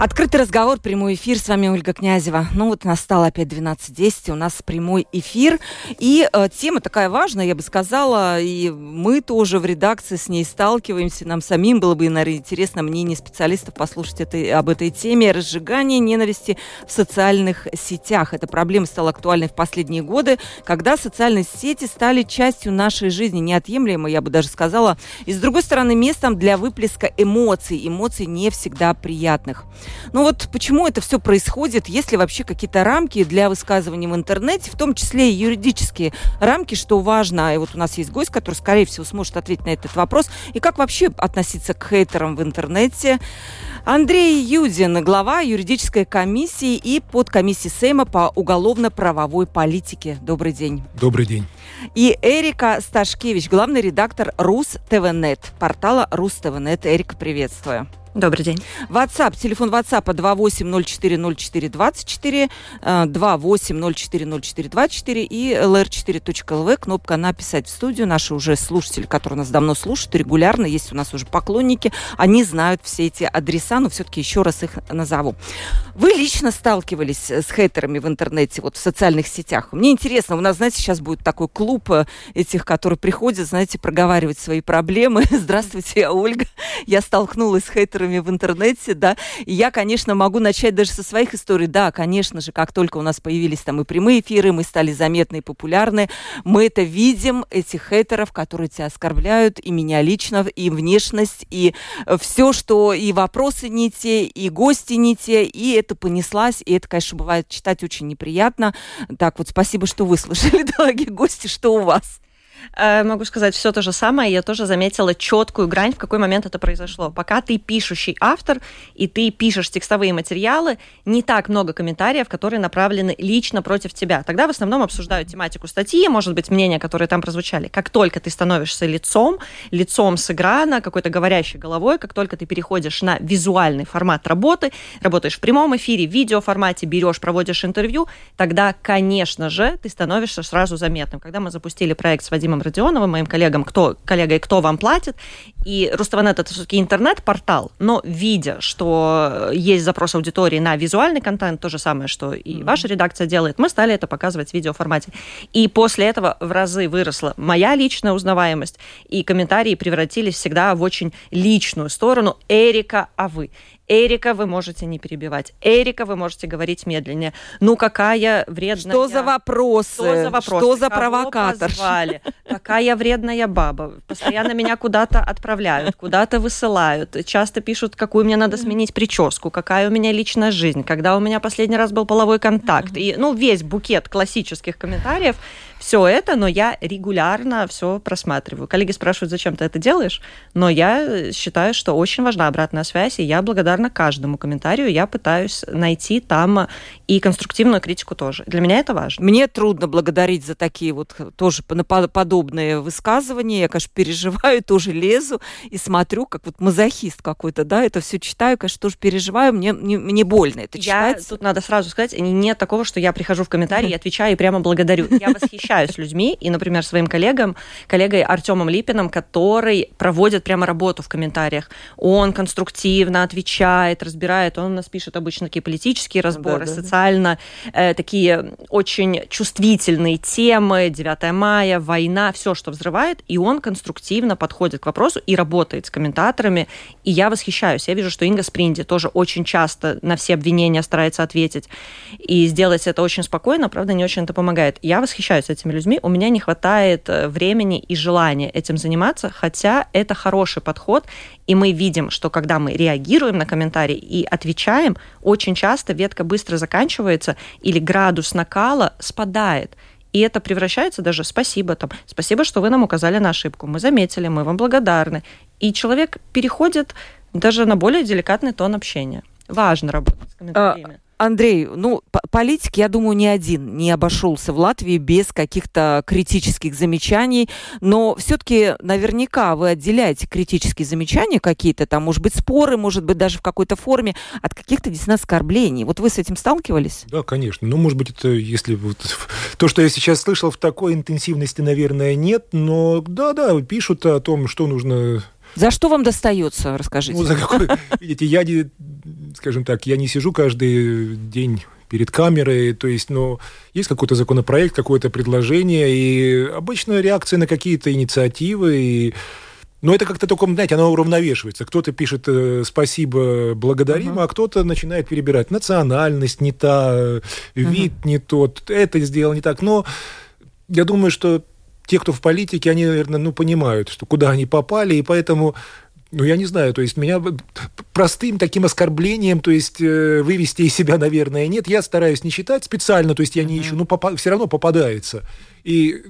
Открытый разговор, прямой эфир. С вами Ольга Князева. Ну вот настало опять 12.10, у нас прямой эфир. И э, тема такая важная, я бы сказала, и мы тоже в редакции с ней сталкиваемся. Нам самим было бы, наверное, интересно мнение специалистов послушать это, об этой теме. Разжигание ненависти в социальных сетях. Эта проблема стала актуальной в последние годы, когда социальные сети стали частью нашей жизни, неотъемлемой, я бы даже сказала. И с другой стороны, местом для выплеска эмоций. Эмоций не всегда приятных. Ну вот почему это все происходит, есть ли вообще какие-то рамки для высказывания в интернете, в том числе и юридические рамки, что важно. И вот у нас есть гость, который, скорее всего, сможет ответить на этот вопрос. И как вообще относиться к хейтерам в интернете. Андрей Юдин, глава юридической комиссии и подкомиссии Сейма по уголовно-правовой политике. Добрый день. Добрый день. И Эрика Сташкевич, главный редактор Рус ТВНет, портала Рус ТВНет. Эрика, приветствую. Добрый день. WhatsApp, телефон WhatsApp 28040424, 28040424 и lr4.lv, кнопка «Написать в студию». Наши уже слушатели, которые нас давно слушают регулярно, есть у нас уже поклонники, они знают все эти адреса, но все-таки еще раз их назову. Вы лично сталкивались с хейтерами в интернете, вот в социальных сетях? Мне интересно, у нас, знаете, сейчас будет такой клуб э, этих, которые приходят, знаете, проговаривать свои проблемы. Здравствуйте, я Ольга. Я столкнулась с хейтерами авторами в интернете, да. И я, конечно, могу начать даже со своих историй. Да, конечно же, как только у нас появились там и прямые эфиры, мы стали заметны и популярны, мы это видим, этих хейтеров, которые тебя оскорбляют, и меня лично, и внешность, и все, что и вопросы не те, и гости не те, и это понеслась, и это, конечно, бывает читать очень неприятно. Так вот, спасибо, что выслушали, дорогие гости, что у вас? Э, могу сказать все то же самое. Я тоже заметила четкую грань, в какой момент это произошло. Пока ты пишущий автор, и ты пишешь текстовые материалы, не так много комментариев, которые направлены лично против тебя. Тогда в основном обсуждают тематику статьи, может быть, мнения, которые там прозвучали. Как только ты становишься лицом, лицом с экрана, какой-то говорящей головой, как только ты переходишь на визуальный формат работы, работаешь в прямом эфире, в видеоформате, берешь, проводишь интервью, тогда, конечно же, ты становишься сразу заметным. Когда мы запустили проект с Вадимом Вадимом Родионовым, моим коллегам, кто, коллегой, кто вам платит. И Руставанет это все-таки интернет-портал, но видя, что есть запрос аудитории на визуальный контент, то же самое, что и ваша редакция делает, мы стали это показывать в видеоформате. И после этого в разы выросла моя личная узнаваемость, и комментарии превратились всегда в очень личную сторону. Эрика, а вы? Эрика вы можете не перебивать. Эрика вы можете говорить медленнее. Ну какая вредная... Что за вопросы? Что за вопросы? Что за провокатор? Позвали? Какая вредная баба. Постоянно меня куда-то отправляют, куда-то высылают. Часто пишут, какую мне надо сменить прическу, какая у меня личная жизнь, когда у меня последний раз был половой контакт. И, ну, весь букет классических комментариев все это, но я регулярно все просматриваю. Коллеги спрашивают, зачем ты это делаешь, но я считаю, что очень важна обратная связь, и я благодарна каждому комментарию, я пытаюсь найти там и конструктивную критику тоже. Для меня это важно. Мне трудно благодарить за такие вот тоже подобные высказывания. Я, конечно, переживаю, тоже лезу и смотрю, как вот мазохист какой-то, да, это все читаю, конечно, тоже переживаю, мне, мне, мне больно это читать. Я, тут надо сразу сказать, нет такого, что я прихожу в комментарии, отвечаю и прямо благодарю. Я восхищаюсь общаюсь с людьми, и, например, своим коллегам, коллегой Артемом Липиным, который проводит прямо работу в комментариях. Он конструктивно отвечает, разбирает, он у нас пишет обычно такие политические разборы, да, да, социально э, такие очень чувствительные темы, 9 мая, война, все, что взрывает, и он конструктивно подходит к вопросу и работает с комментаторами, и я восхищаюсь. Я вижу, что Инга Спринди тоже очень часто на все обвинения старается ответить, и сделать это очень спокойно, правда, не очень это помогает. Я восхищаюсь этим этими людьми, у меня не хватает э, времени и желания этим заниматься, хотя это хороший подход, и мы видим, что когда мы реагируем на комментарии и отвечаем, очень часто ветка быстро заканчивается или градус накала спадает. И это превращается даже спасибо там, спасибо, что вы нам указали на ошибку, мы заметили, мы вам благодарны. И человек переходит даже на более деликатный тон общения. Важно работать с комментариями. Андрей, ну, политик, я думаю, ни один не обошелся в Латвии без каких-то критических замечаний, но все-таки наверняка вы отделяете критические замечания какие-то, там, может быть, споры, может быть, даже в какой-то форме, от каких-то действительно оскорблений. Вот вы с этим сталкивались? Да, конечно. Ну, может быть, это если вот то, что я сейчас слышал в такой интенсивности, наверное, нет, но да-да, пишут о том, что нужно за что вам достается, расскажите? Ну, за какой, видите, я не, скажем так, я не сижу каждый день перед камерой, то есть, ну, есть какой-то законопроект, какое-то предложение, и обычно реакция на какие-то инициативы, и но это как-то только, знаете, оно уравновешивается. Кто-то пишет э, «спасибо, благодарим», uh-huh. а кто-то начинает перебирать национальность не та, вид uh-huh. не тот, это сделал не так. Но я думаю, что те, кто в политике, они, наверное, ну, понимают, что куда они попали, и поэтому ну, я не знаю, то есть меня простым таким оскорблением, то есть э, вывести из себя, наверное, нет. Я стараюсь не читать специально, то есть я не ищу, но попа- все равно попадается. И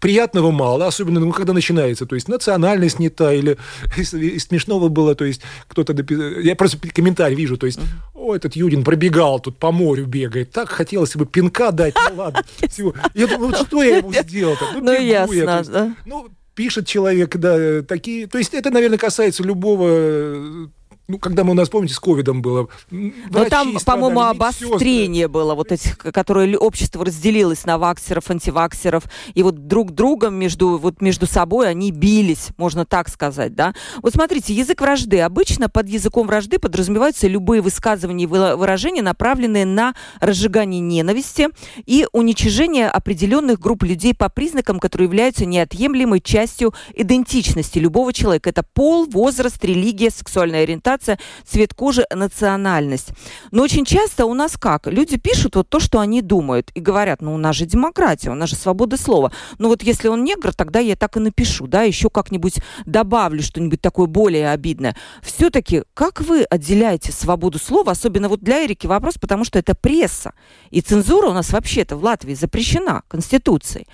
приятного мало, особенно ну, когда начинается, то есть национальность не та, или из смешного было, то есть кто-то дописал, я просто комментарий вижу, то есть, о, этот Юдин пробегал тут по морю бегает, так хотелось бы пинка дать, ну ладно, всего. Я думаю, вот что я ему сделал-то? Ну, ну ясно, да. Ну, пишет человек, да, такие, то есть это, наверное, касается любого ну, когда мы у нас, помните, с ковидом было. Но там, по-моему, обострение было, вот этих, которые общество разделилось на ваксеров, антиваксеров, и вот друг другом между, вот между собой они бились, можно так сказать, да. Вот смотрите, язык вражды. Обычно под языком вражды подразумеваются любые высказывания и выражения, направленные на разжигание ненависти и уничижение определенных групп людей по признакам, которые являются неотъемлемой частью идентичности любого человека. Это пол, возраст, религия, сексуальная ориентация, ориентация, цвет кожи, национальность. Но очень часто у нас как? Люди пишут вот то, что они думают, и говорят, ну у нас же демократия, у нас же свобода слова. Ну вот если он негр, тогда я так и напишу, да, еще как-нибудь добавлю что-нибудь такое более обидное. Все-таки как вы отделяете свободу слова, особенно вот для Эрики вопрос, потому что это пресса. И цензура у нас вообще-то в Латвии запрещена Конституцией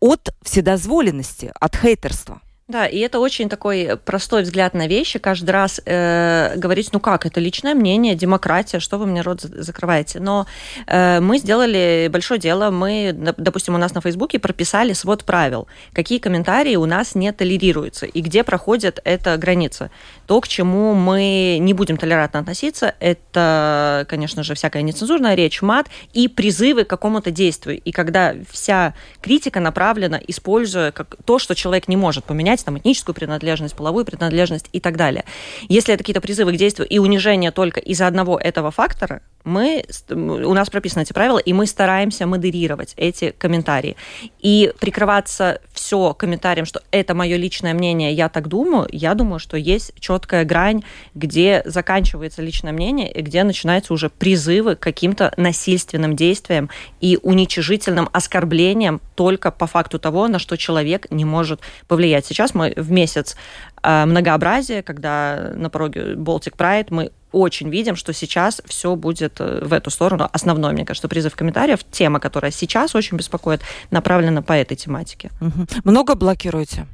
от вседозволенности, от хейтерства. Да, и это очень такой простой взгляд на вещи. Каждый раз э, говорить, ну как, это личное мнение, демократия, что вы мне рот закрываете. Но э, мы сделали большое дело. Мы, допустим, у нас на Фейсбуке прописали свод правил, какие комментарии у нас не толерируются и где проходит эта граница. То, к чему мы не будем толерантно относиться, это, конечно же, всякая нецензурная речь, мат и призывы к какому-то действию. И когда вся критика направлена, используя как то, что человек не может поменять, там, этническую принадлежность, половую принадлежность и так далее. Если это какие-то призывы к действию и унижение только из-за одного этого фактора, мы, у нас прописаны эти правила, и мы стараемся модерировать эти комментарии. И прикрываться все комментарием, что это мое личное мнение, я так думаю, я думаю, что есть четкая грань, где заканчивается личное мнение, и где начинаются уже призывы к каким-то насильственным действиям и уничижительным оскорблениям только по факту того, на что человек не может повлиять. Сейчас мы в месяц э, многообразия, когда на пороге Baltic Pride мы очень видим, что сейчас все будет э, в эту сторону. Основной, мне кажется, призыв комментариев, тема, которая сейчас очень беспокоит, направлена по этой тематике. Угу. Много блокируете?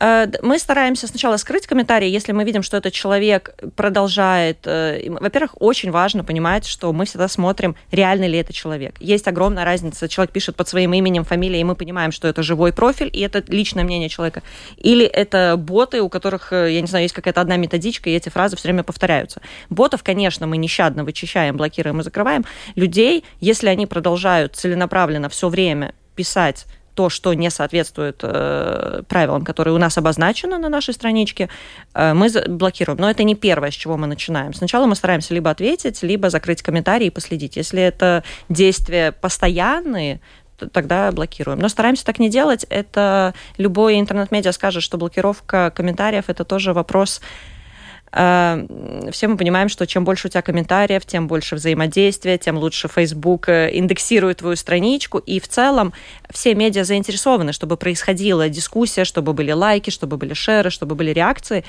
Э, мы стараемся сначала скрыть комментарии, если мы видим, что этот человек продолжает. Э, во-первых, очень важно понимать, что мы всегда смотрим, реальный ли это человек. Есть огромная разница. Человек пишет под своим именем, фамилией, и мы понимаем, что это живой профиль, и это личное мнение человека. Или это боты, у которых, э, я не знаю, есть какая-то одна методичка, и эти фразы все время повторяются. Ботов, конечно, мы нещадно вычищаем, блокируем и закрываем. Людей, если они продолжают целенаправленно все время писать то, что не соответствует э, правилам, которые у нас обозначены на нашей страничке, э, мы блокируем. Но это не первое, с чего мы начинаем. Сначала мы стараемся либо ответить, либо закрыть комментарии и последить. Если это действия постоянные, тогда блокируем. Но стараемся так не делать. Это любой интернет-медиа скажет, что блокировка комментариев это тоже вопрос все мы понимаем, что чем больше у тебя комментариев, тем больше взаимодействия, тем лучше Facebook э, индексирует твою страничку. И в целом все медиа заинтересованы, чтобы происходила дискуссия, чтобы были лайки, чтобы были шеры, чтобы были реакции.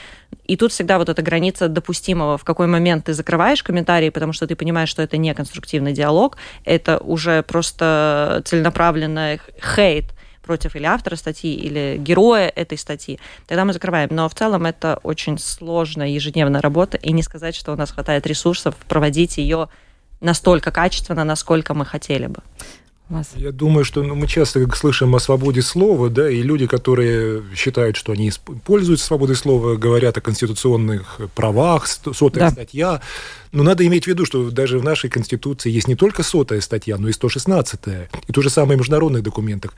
И тут всегда вот эта граница допустимого, в какой момент ты закрываешь комментарии, потому что ты понимаешь, что это не конструктивный диалог, это уже просто целенаправленный хейт – против или автора статьи, или героя этой статьи, тогда мы закрываем. Но в целом это очень сложная ежедневная работа, и не сказать, что у нас хватает ресурсов проводить ее настолько качественно, насколько мы хотели бы вас? Я думаю, что ну, мы часто слышим о свободе слова, да, и люди, которые считают, что они пользуются свободой слова, говорят о конституционных правах, сотая да. статья. Но надо иметь в виду, что даже в нашей Конституции есть не только сотая статья, но и 116-я, и то же самое в международных документах.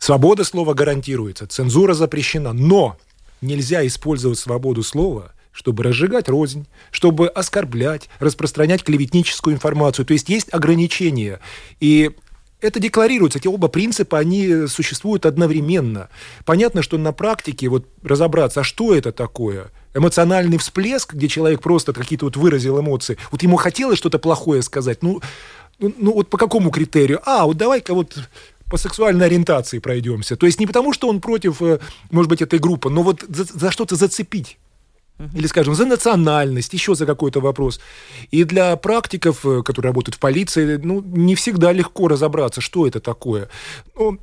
Свобода слова гарантируется, цензура запрещена, но нельзя использовать свободу слова – чтобы разжигать рознь, чтобы оскорблять, распространять клеветническую информацию. То есть есть ограничения. И это декларируется, эти оба принципа, они существуют одновременно. Понятно, что на практике вот разобраться, а что это такое? Эмоциональный всплеск, где человек просто какие-то вот выразил эмоции. Вот ему хотелось что-то плохое сказать. Ну, ну, ну вот по какому критерию? А, вот давай-ка вот по сексуальной ориентации пройдемся. То есть не потому, что он против, э, может быть, этой группы, но вот за, за что-то зацепить или, скажем, за национальность, еще за какой-то вопрос. И для практиков, э, которые работают в полиции, ну, не всегда легко разобраться, что это такое. Ну,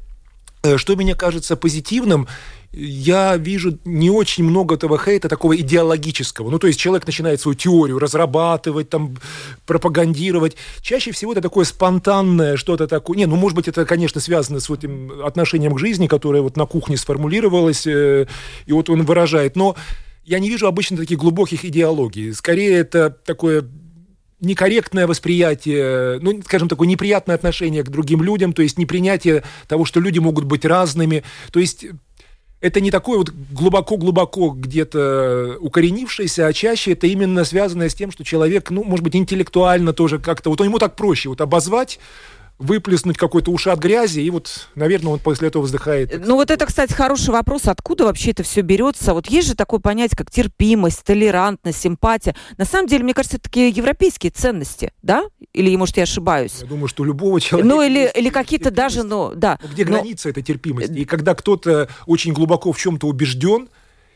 э, что мне кажется позитивным, я вижу не очень много этого хейта такого идеологического. Ну, то есть человек начинает свою теорию разрабатывать, там, пропагандировать. Чаще всего это такое спонтанное что-то такое. Не, ну, может быть, это, конечно, связано с вот этим отношением к жизни, которое вот на кухне сформулировалось, э, и вот он выражает. Но я не вижу обычно таких глубоких идеологий. Скорее, это такое некорректное восприятие, ну, скажем, такое неприятное отношение к другим людям, то есть непринятие того, что люди могут быть разными. То есть это не такое вот глубоко-глубоко где-то укоренившееся, а чаще это именно связанное с тем, что человек, ну, может быть, интеллектуально тоже как-то, вот ему так проще вот обозвать выплеснуть какой-то ушат грязи, и вот, наверное, он после этого вздыхает. Ну вот это, кстати, хороший вопрос, откуда вообще это все берется? Вот есть же такое понятие, как терпимость, толерантность, симпатия. На самом деле, мне кажется, это такие европейские ценности, да? Или, может, я ошибаюсь? Я думаю, что любого человека... Ну или, или какие-то даже, ну, да. Где но... граница этой терпимости? И когда кто-то очень глубоко в чем-то убежден,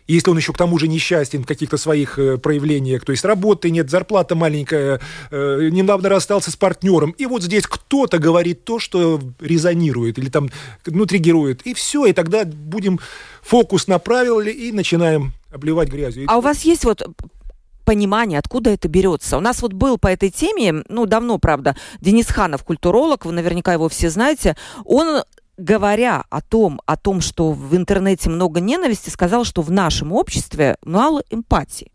и если он еще к тому же несчастен в каких-то своих э, проявлениях, то есть работы нет, зарплата маленькая, э, недавно расстался с партнером, и вот здесь кто-то говорит то, что резонирует или там, ну, триггирует, и все, и тогда будем фокус направили и начинаем обливать грязью. А у вас есть вот понимание, откуда это берется. У нас вот был по этой теме, ну, давно, правда, Денис Ханов, культуролог, вы наверняка его все знаете, он говоря о том, о том, что в интернете много ненависти, сказал, что в нашем обществе мало эмпатии.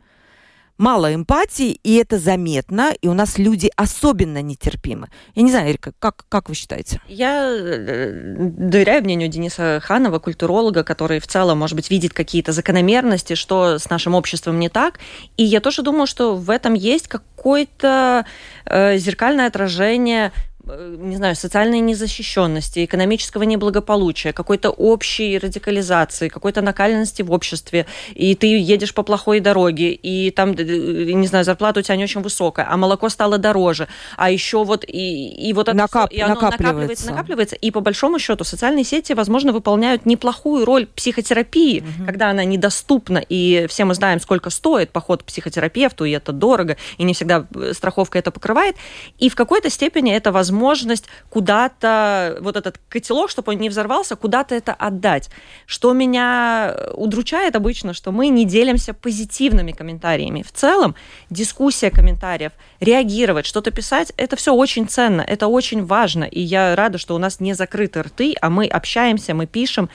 Мало эмпатии, и это заметно, и у нас люди особенно нетерпимы. Я не знаю, Эрика, как, как вы считаете? Я э, доверяю мнению Дениса Ханова, культуролога, который в целом, может быть, видит какие-то закономерности, что с нашим обществом не так. И я тоже думаю, что в этом есть какое-то э, зеркальное отражение не знаю, социальной незащищенности, экономического неблагополучия, какой-то общей радикализации, какой-то накаленности в обществе, и ты едешь по плохой дороге, и там, не знаю, зарплата у тебя не очень высокая, а молоко стало дороже, а еще вот и, и вот это Накап, и оно накапливается. накапливается, накапливается, и по большому счету социальные сети, возможно, выполняют неплохую роль психотерапии, угу. когда она недоступна, и все мы знаем, сколько стоит поход к психотерапевту, и это дорого, и не всегда э, страховка это покрывает, и в какой-то степени это возможно возможность куда-то, вот этот котелок, чтобы он не взорвался, куда-то это отдать. Что меня удручает обычно, что мы не делимся позитивными комментариями. В целом, дискуссия комментариев, реагировать, что-то писать, это все очень ценно, это очень важно. И я рада, что у нас не закрыты рты, а мы общаемся, мы пишем.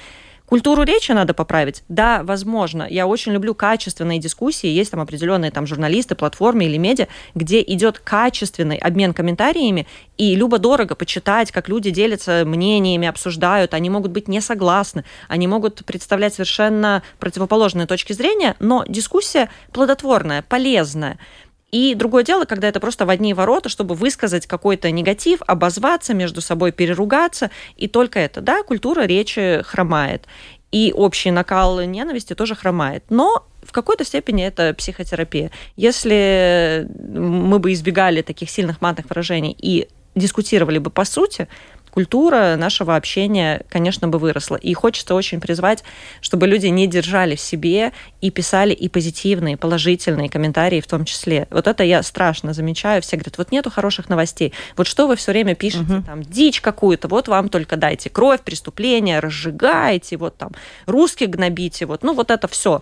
Культуру речи надо поправить? Да, возможно. Я очень люблю качественные дискуссии. Есть там определенные там журналисты, платформы или медиа, где идет качественный обмен комментариями, и любо-дорого почитать, как люди делятся мнениями, обсуждают. Они могут быть не согласны, они могут представлять совершенно противоположные точки зрения, но дискуссия плодотворная, полезная. И другое дело, когда это просто в одни ворота, чтобы высказать какой-то негатив, обозваться между собой, переругаться, и только это, да, культура речи хромает. И общий накал ненависти тоже хромает. Но в какой-то степени это психотерапия. Если мы бы избегали таких сильных матных выражений и дискутировали бы по сути, культура нашего общения, конечно, бы выросла. И хочется очень призвать, чтобы люди не держали в себе и писали и позитивные, положительные комментарии в том числе. Вот это я страшно замечаю. Все говорят, вот нету хороших новостей. Вот что вы все время пишете, угу. там, дичь какую-то, вот вам только дайте кровь, преступления, разжигаете, вот там, русских гнобите, вот, ну вот это все.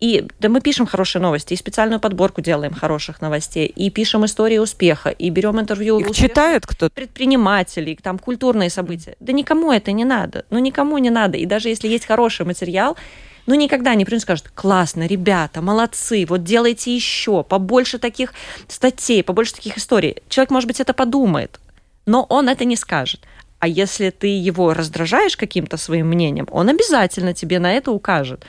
И да, мы пишем хорошие новости, и специальную подборку делаем хороших новостей, и пишем истории успеха, и берем интервью Их читает кто-то? предпринимателей, там культурные события. Да никому это не надо. Ну, никому не надо. И даже если есть хороший материал, ну, никогда не принц скажет, классно, ребята, молодцы, вот делайте еще, побольше таких статей, побольше таких историй. Человек, может быть, это подумает, но он это не скажет. А если ты его раздражаешь каким-то своим мнением, он обязательно тебе на это укажет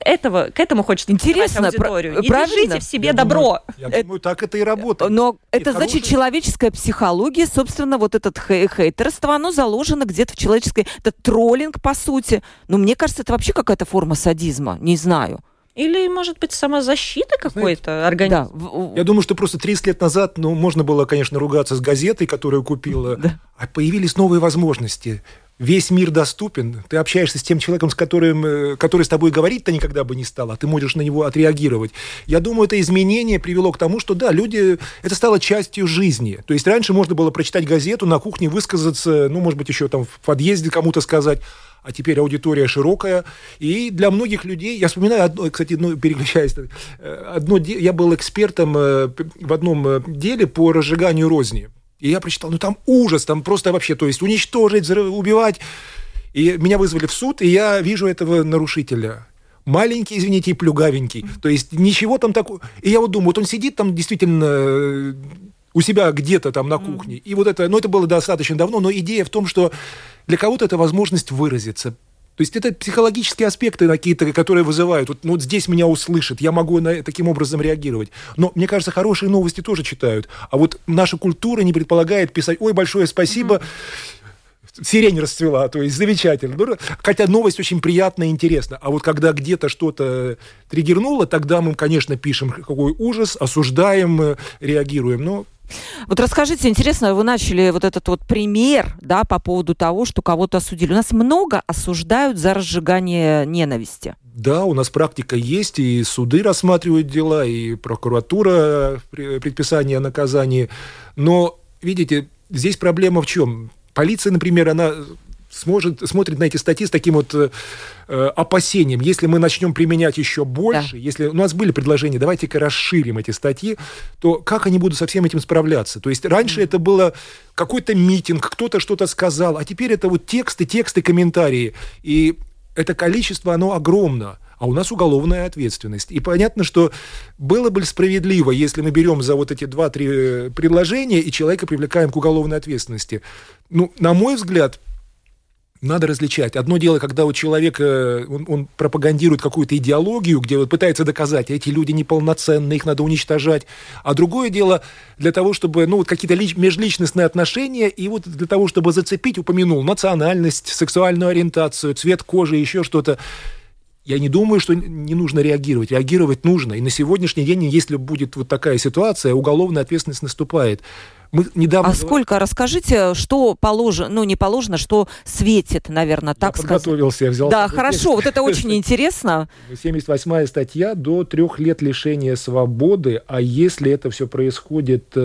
этого, к этому хочет Интересно, аудиторию. Не правильно. держите в себе я добро. Думаю, я думаю, так это и работает. Но и это хороший... значит человеческая психология, собственно, вот этот хей хейтерство, оно заложено где-то в человеческой... Это троллинг, по сути. Но мне кажется, это вообще какая-то форма садизма. Не знаю. Или, может быть, самозащита какой-то организм? Да. Я думаю, что просто 30 лет назад, ну, можно было, конечно, ругаться с газетой, которую купила, да. а появились новые возможности весь мир доступен, ты общаешься с тем человеком, с которым, э, который с тобой говорить-то никогда бы не стал, а ты можешь на него отреагировать. Я думаю, это изменение привело к тому, что да, люди, это стало частью жизни. То есть раньше можно было прочитать газету, на кухне высказаться, ну, может быть, еще там в подъезде кому-то сказать, а теперь аудитория широкая. И для многих людей, я вспоминаю одно, кстати, ну, переключаясь, э, одно, я был экспертом э, в одном деле по разжиганию розни. И я прочитал, ну там ужас, там просто вообще, то есть уничтожить, убивать. И меня вызвали в суд, и я вижу этого нарушителя. Маленький, извините, и плюгавенький. То есть ничего там такого. И я вот думаю, вот он сидит там действительно э, у себя где-то там на кухне. И вот это, ну это было достаточно давно, но идея в том, что для кого-то это возможность выразиться, то есть это психологические аспекты какие-то, которые вызывают. Вот, ну, вот здесь меня услышат, я могу на, таким образом реагировать. Но мне кажется, хорошие новости тоже читают. А вот наша культура не предполагает писать, ой, большое спасибо, mm-hmm. сирень расцвела, то есть замечательно. Ну, хотя новость очень приятная и интересна. А вот когда где-то что-то триггернуло, тогда мы, конечно, пишем, какой ужас, осуждаем, реагируем. Но вот расскажите, интересно, вы начали вот этот вот пример, да, по поводу того, что кого-то осудили. У нас много осуждают за разжигание ненависти. Да, у нас практика есть, и суды рассматривают дела, и прокуратура предписание о наказании. Но, видите, здесь проблема в чем? Полиция, например, она сможет, смотрит на эти статьи с таким вот э, э, опасением. Если мы начнем применять еще больше, да. если у нас были предложения, давайте-ка расширим эти статьи, то как они будут со всем этим справляться? То есть раньше mm. это было какой-то митинг, кто-то что-то сказал, а теперь это вот тексты, тексты, комментарии. И это количество, оно огромно а у нас уголовная ответственность. И понятно, что было бы справедливо, если мы берем за вот эти два-три э, предложения и человека привлекаем к уголовной ответственности. Ну, на мой взгляд, надо различать. Одно дело, когда у человека он, он пропагандирует какую-то идеологию, где вот пытается доказать, эти люди неполноценны, их надо уничтожать. А другое дело для того, чтобы, ну, вот какие-то лич, межличностные отношения, и вот для того, чтобы зацепить, упомянул национальность, сексуальную ориентацию, цвет кожи, еще что-то. Я не думаю, что не нужно реагировать. Реагировать нужно. И на сегодняшний день, если будет вот такая ситуация, уголовная ответственность наступает. Мы недавно... А сколько? Расскажите, что положено, ну не положено, что светит, наверное, так я сказать. подготовился, я взял... Да, хорошо, вот это очень интересно. 78-я статья до трех лет лишения свободы, а если это все происходит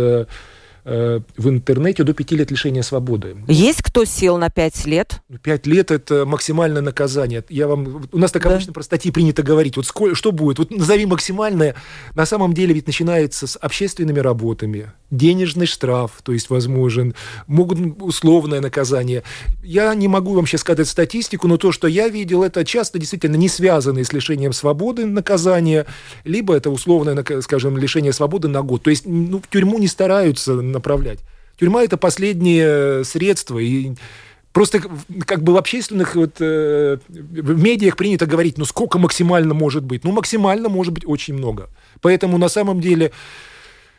э, в интернете до пяти лет лишения свободы. Есть кто сел на пять лет? Ну, пять лет – это максимальное наказание. Я вам, у нас так да. обычно про статьи принято говорить. Вот сколько, что будет? Вот назови максимальное. На самом деле ведь начинается с общественными работами. Денежный штраф, то есть возможен. Могут условное наказание. Я не могу вам сейчас сказать статистику, но то, что я видел, это часто действительно не связанные с лишением свободы наказания, либо это условное, скажем, лишение свободы на год. То есть ну, в тюрьму не стараются направлять. Тюрьма – это последнее средство, и Просто как бы в общественных вот, э, в медиах принято говорить, ну сколько максимально может быть? Ну максимально может быть очень много. Поэтому на самом деле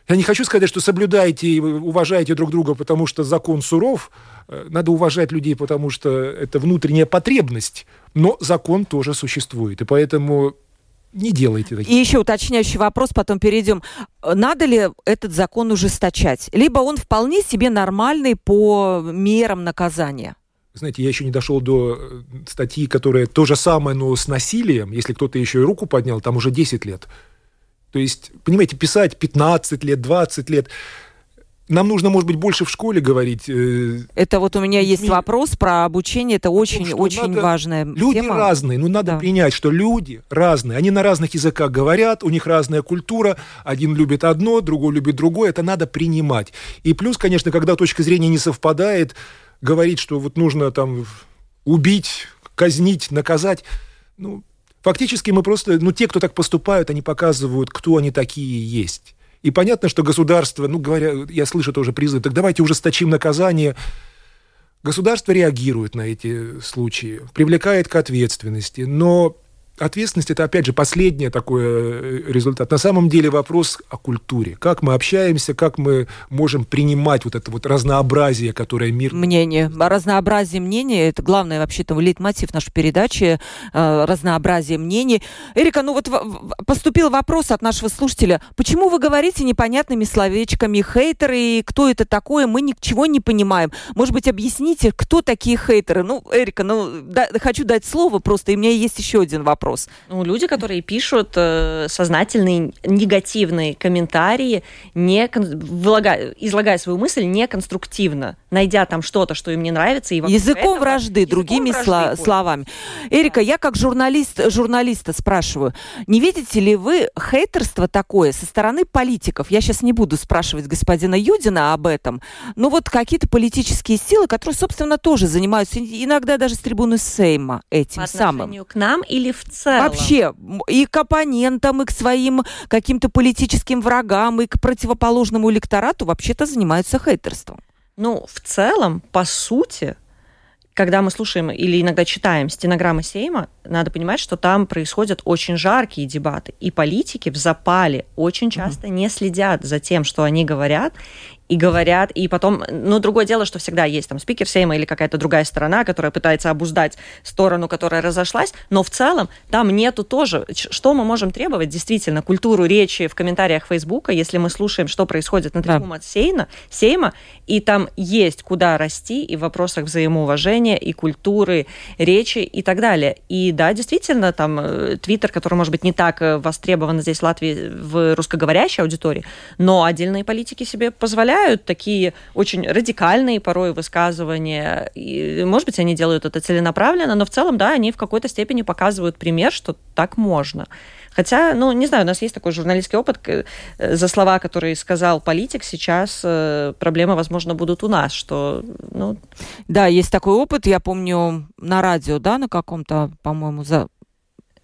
я не хочу сказать, что соблюдайте и уважайте друг друга, потому что закон суров. Э, надо уважать людей, потому что это внутренняя потребность. Но закон тоже существует. И поэтому не делайте таких. И еще уточняющий вопрос, потом перейдем. Надо ли этот закон ужесточать? Либо он вполне себе нормальный по мерам наказания? Знаете, я еще не дошел до э, статьи, которая то же самое, но с насилием. Если кто-то еще и руку поднял, там уже 10 лет. То есть, понимаете, писать 15 лет, 20 лет нам нужно, может быть, больше в школе говорить. Э, это вот у меня есть вопрос про обучение. Это очень, очень важная люди тема. Люди разные, но надо да. принять, что люди разные. Они на разных языках говорят, у них разная культура. Один любит одно, другой любит другое. Это надо принимать. И плюс, конечно, когда точка зрения не совпадает, говорить, что вот нужно там убить, казнить, наказать, ну, фактически мы просто, ну, те, кто так поступают, они показывают, кто они такие есть. И понятно, что государство, ну, говоря, я слышу тоже призыв, так давайте ужесточим наказание. Государство реагирует на эти случаи, привлекает к ответственности, но ответственность это, опять же, последний такой э, результат. На самом деле вопрос о культуре. Как мы общаемся, как мы можем принимать вот это вот разнообразие, которое мир... Мнение. Разнообразие мнений – это главное вообще-то лейтмотив нашей передачи. Э, разнообразие мнений. Эрика, ну вот поступил вопрос от нашего слушателя. Почему вы говорите непонятными словечками хейтеры и кто это такое? Мы ничего не понимаем. Может быть, объясните, кто такие хейтеры? Ну, Эрика, ну, да, хочу дать слово просто, и у меня есть еще один вопрос вопрос. Ну, люди, которые пишут э, сознательные негативные комментарии, не вылагая, излагая свою мысль неконструктивно, найдя там что-то, что им не нравится. И языком этого, вражды, языком другими вражды сло- словами. Эрика, я как журналист, журналиста спрашиваю, не видите ли вы хейтерство такое со стороны политиков? Я сейчас не буду спрашивать господина Юдина об этом, но вот какие-то политические силы, которые, собственно, тоже занимаются иногда даже с трибуны Сейма этим По самым. к нам или в целом. Вообще, и к оппонентам, и к своим каким-то политическим врагам, и к противоположному электорату вообще-то занимаются хейтерством. Ну, в целом, по сути, когда мы слушаем или иногда читаем стенограммы Сейма, надо понимать, что там происходят очень жаркие дебаты. И политики в запале очень часто mm-hmm. не следят за тем, что они говорят, и говорят, и потом, ну, другое дело, что всегда есть там спикер Сейма или какая-то другая сторона, которая пытается обуздать сторону, которая разошлась, но в целом там нету тоже, что мы можем требовать, действительно, культуру речи в комментариях Фейсбука, если мы слушаем, что происходит на трибуне да. Сейна, Сейма, и там есть куда расти и в вопросах взаимоуважения, и культуры речи и так далее. И да, действительно, там э, Твиттер, который, может быть, не так э, востребован здесь в Латвии в русскоговорящей аудитории, но отдельные политики себе позволяют позволяют такие очень радикальные порой высказывания. И, может быть, они делают это целенаправленно, но в целом, да, они в какой-то степени показывают пример, что так можно. Хотя, ну, не знаю, у нас есть такой журналистский опыт. За слова, которые сказал политик, сейчас э, проблемы, возможно, будут у нас, что, ну... Да, есть такой опыт, я помню, на радио, да, на каком-то, по-моему, за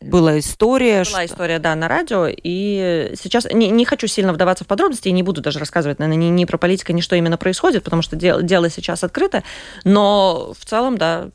была история. Была что... история, да, на радио. И сейчас не, не хочу сильно вдаваться в подробности, и не буду даже рассказывать, наверное, ни, ни про политику, ни что именно происходит, потому что дело, дело сейчас открыто. Но в целом, да,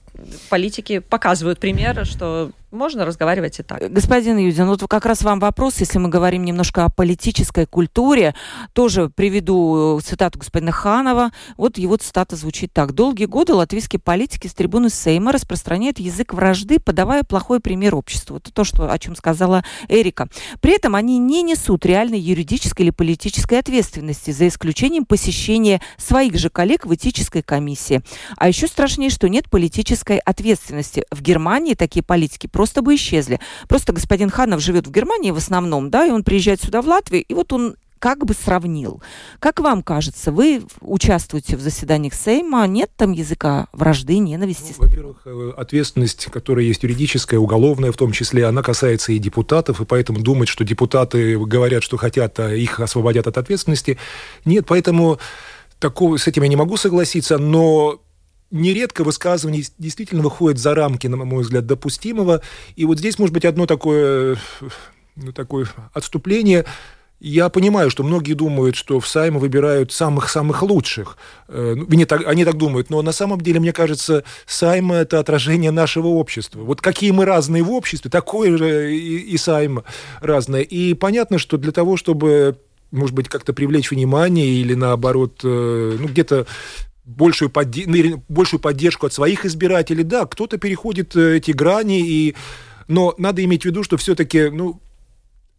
политики показывают пример, что можно разговаривать и так. Господин Юдин, вот как раз вам вопрос, если мы говорим немножко о политической культуре, тоже приведу цитату господина Ханова. Вот его цитата звучит так. «Долгие годы латвийские политики с трибуны Сейма распространяют язык вражды, подавая плохой пример обществу». Это то, что, о чем сказала Эрика. При этом они не несут реальной юридической или политической ответственности, за исключением посещения своих же коллег в этической комиссии. А еще страшнее, что нет политической ответственности. В Германии такие политики просто бы исчезли. Просто господин Ханов живет в Германии в основном, да, и он приезжает сюда в Латвию, и вот он как бы сравнил. Как вам кажется, вы участвуете в заседаниях Сейма, нет там языка вражды, ненависти? Ну, во-первых, э, ответственность, которая есть юридическая, уголовная в том числе, она касается и депутатов, и поэтому думать, что депутаты говорят, что хотят, а их освободят от ответственности, нет, поэтому такого, с этим я не могу согласиться, но нередко высказывания действительно выходят за рамки, на мой взгляд, допустимого. И вот здесь, может быть, одно такое, ну, такое отступление. Я понимаю, что многие думают, что в Сайме выбирают самых-самых лучших. Э, ну, они так, они так думают, но на самом деле, мне кажется, Сайма – это отражение нашего общества. Вот какие мы разные в обществе, такое же и, и Сайма разное. И понятно, что для того, чтобы может быть, как-то привлечь внимание или, наоборот, э, ну, где-то большую, подде... Ну, большую поддержку от своих избирателей. Да, кто-то переходит э, эти грани, и... но надо иметь в виду, что все-таки ну,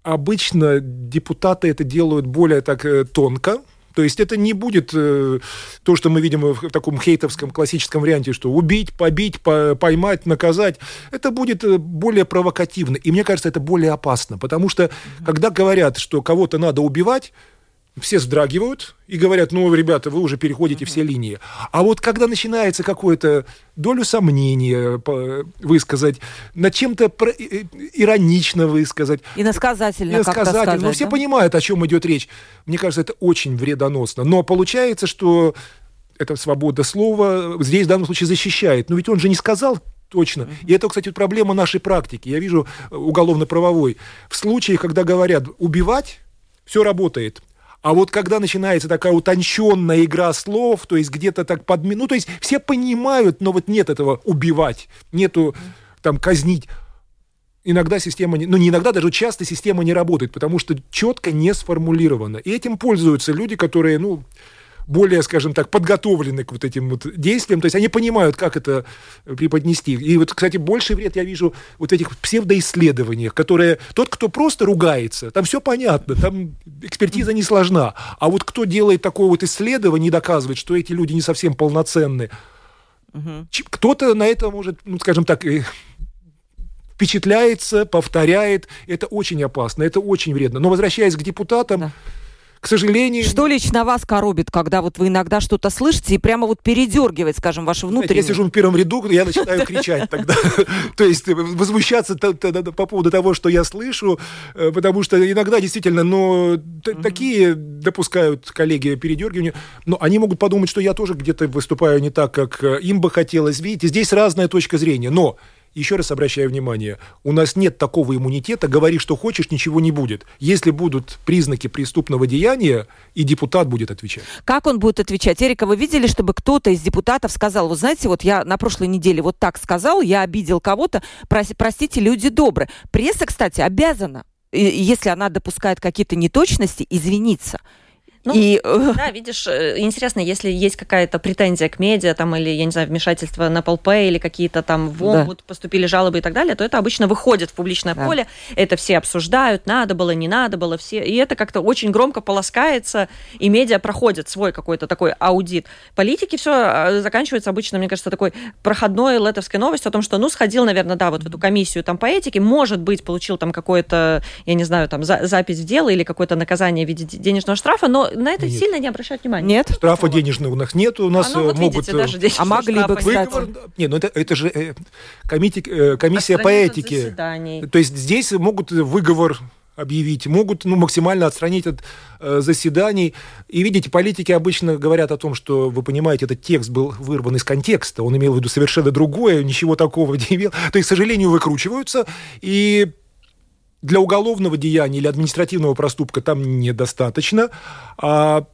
обычно депутаты это делают более так э, тонко, то есть это не будет э, то, что мы видим в таком хейтовском классическом варианте, что убить, побить, по, поймать, наказать. Это будет э, более провокативно. И мне кажется, это более опасно. Потому что, когда говорят, что кого-то надо убивать, все вздрагивают и говорят, ну, ребята, вы уже переходите все линии. А вот когда начинается какое-то долю сомнения высказать, над чем-то иронично высказать. Иносказательно Иносказательно. Ну, все да? понимают, о чем идет речь. Мне кажется, это очень вредоносно. Но получается, что эта свобода слова здесь в данном случае защищает. Но ведь он же не сказал точно. И это, кстати, проблема нашей практики. Я вижу э, уголовно-правовой. В случае, когда говорят убивать, все работает. А вот когда начинается такая утонченная игра слов, то есть где-то так подми... Ну, то есть все понимают, но вот нет этого убивать, нету там казнить. Иногда система, не, ну не иногда, даже часто система не работает, потому что четко не сформулировано. И этим пользуются люди, которые, ну, более, скажем так, подготовлены к вот этим вот действиям, то есть они понимают, как это преподнести. И вот, кстати, больший вред я вижу вот в этих псевдоисследованиях, которые тот, кто просто ругается, там все понятно, там экспертиза не сложна, а вот кто делает такое вот исследование и доказывает, что эти люди не совсем полноценны, угу. кто-то на это может, ну, скажем так, впечатляется, повторяет, это очень опасно, это очень вредно. Но возвращаясь к депутатам, да к сожалению... Что лично вас коробит, когда вот вы иногда что-то слышите и прямо вот передергивает, скажем, ваши внутренние... Я сижу в первом ряду, я начинаю кричать тогда. То есть возмущаться по поводу того, что я слышу, э, потому что иногда действительно, но такие допускают коллеги передергивания, но они могут подумать, что я тоже где-то выступаю не так, как им бы хотелось. Видите, здесь разная точка зрения, но еще раз обращаю внимание, у нас нет такого иммунитета, говори, что хочешь, ничего не будет. Если будут признаки преступного деяния, и депутат будет отвечать. Как он будет отвечать? Эрика, вы видели, чтобы кто-то из депутатов сказал, вы знаете, вот я на прошлой неделе вот так сказал, я обидел кого-то, простите, люди добрые. Пресса, кстати, обязана если она допускает какие-то неточности, извиниться. Ну, и... Э, да, видишь, э, интересно, если есть какая-то претензия к медиа, там, или, я не знаю, вмешательство на ПЛП, или какие-то там в омбуд да. поступили жалобы и так далее, то это обычно выходит в публичное да. поле, это все обсуждают, надо было, не надо было, все, и это как-то очень громко полоскается, и медиа проходит свой какой-то такой аудит. Политики все а, заканчивается обычно, мне кажется, такой проходной летовской новостью о том, что, ну, сходил, наверное, да, вот в эту комиссию там по этике, может быть, получил там какое-то, я не знаю, там за, запись в дело или какое-то наказание в виде денежного штрафа, но на это нет. сильно не обращают внимания. Нет. Штрафа денежного у нас нет. У нас а, ну, вот могут... Видите, даже а могли бы, кстати. Выговор... Нет, ну это, это же э, комити... Э, комиссия по этике. То есть здесь могут выговор объявить, могут ну, максимально отстранить от э, заседаний. И видите, политики обычно говорят о том, что, вы понимаете, этот текст был вырван из контекста, он имел в виду совершенно другое, ничего такого не имел. То есть, к сожалению, выкручиваются, и для уголовного деяния или административного проступка там недостаточно. А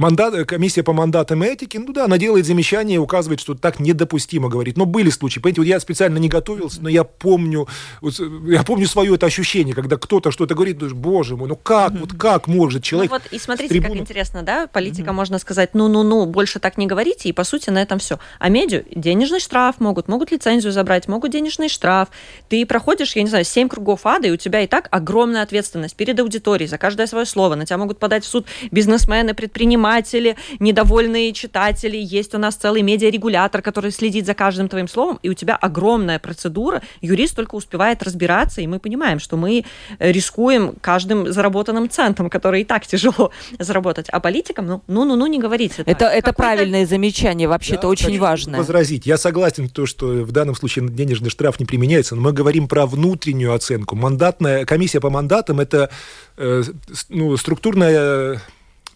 Мандат, комиссия по мандатам и этике, ну да, она делает замечания, указывает, что так недопустимо говорить. Но были случаи, понимаете, вот я специально не готовился, но я помню, вот, я помню свое это ощущение, когда кто-то что-то говорит, думаешь, боже мой, ну как, вот как может человек... Ну вот, и смотрите, трибуны... как интересно, да, политика, можно сказать, ну-ну-ну, больше так не говорите, и по сути на этом все. А медиа денежный штраф могут, могут лицензию забрать, могут денежный штраф. Ты проходишь, я не знаю, 7 кругов ада, и у тебя и так огромная ответственность перед аудиторией за каждое свое слово. На тебя могут подать в суд бизнесмены, предприниматели, предприниматели, недовольные читатели, есть у нас целый медиарегулятор, который следит за каждым твоим словом, и у тебя огромная процедура, юрист только успевает разбираться, и мы понимаем, что мы рискуем каждым заработанным центом, который и так тяжело заработать. А политикам, ну, ну, ну, ну не говорите. Это, это правильное замечание, вообще-то очень важно. возразить. Я согласен, то, что в данном случае денежный штраф не применяется, но мы говорим про внутреннюю оценку. Мандатная комиссия по мандатам – это э, ну, структурная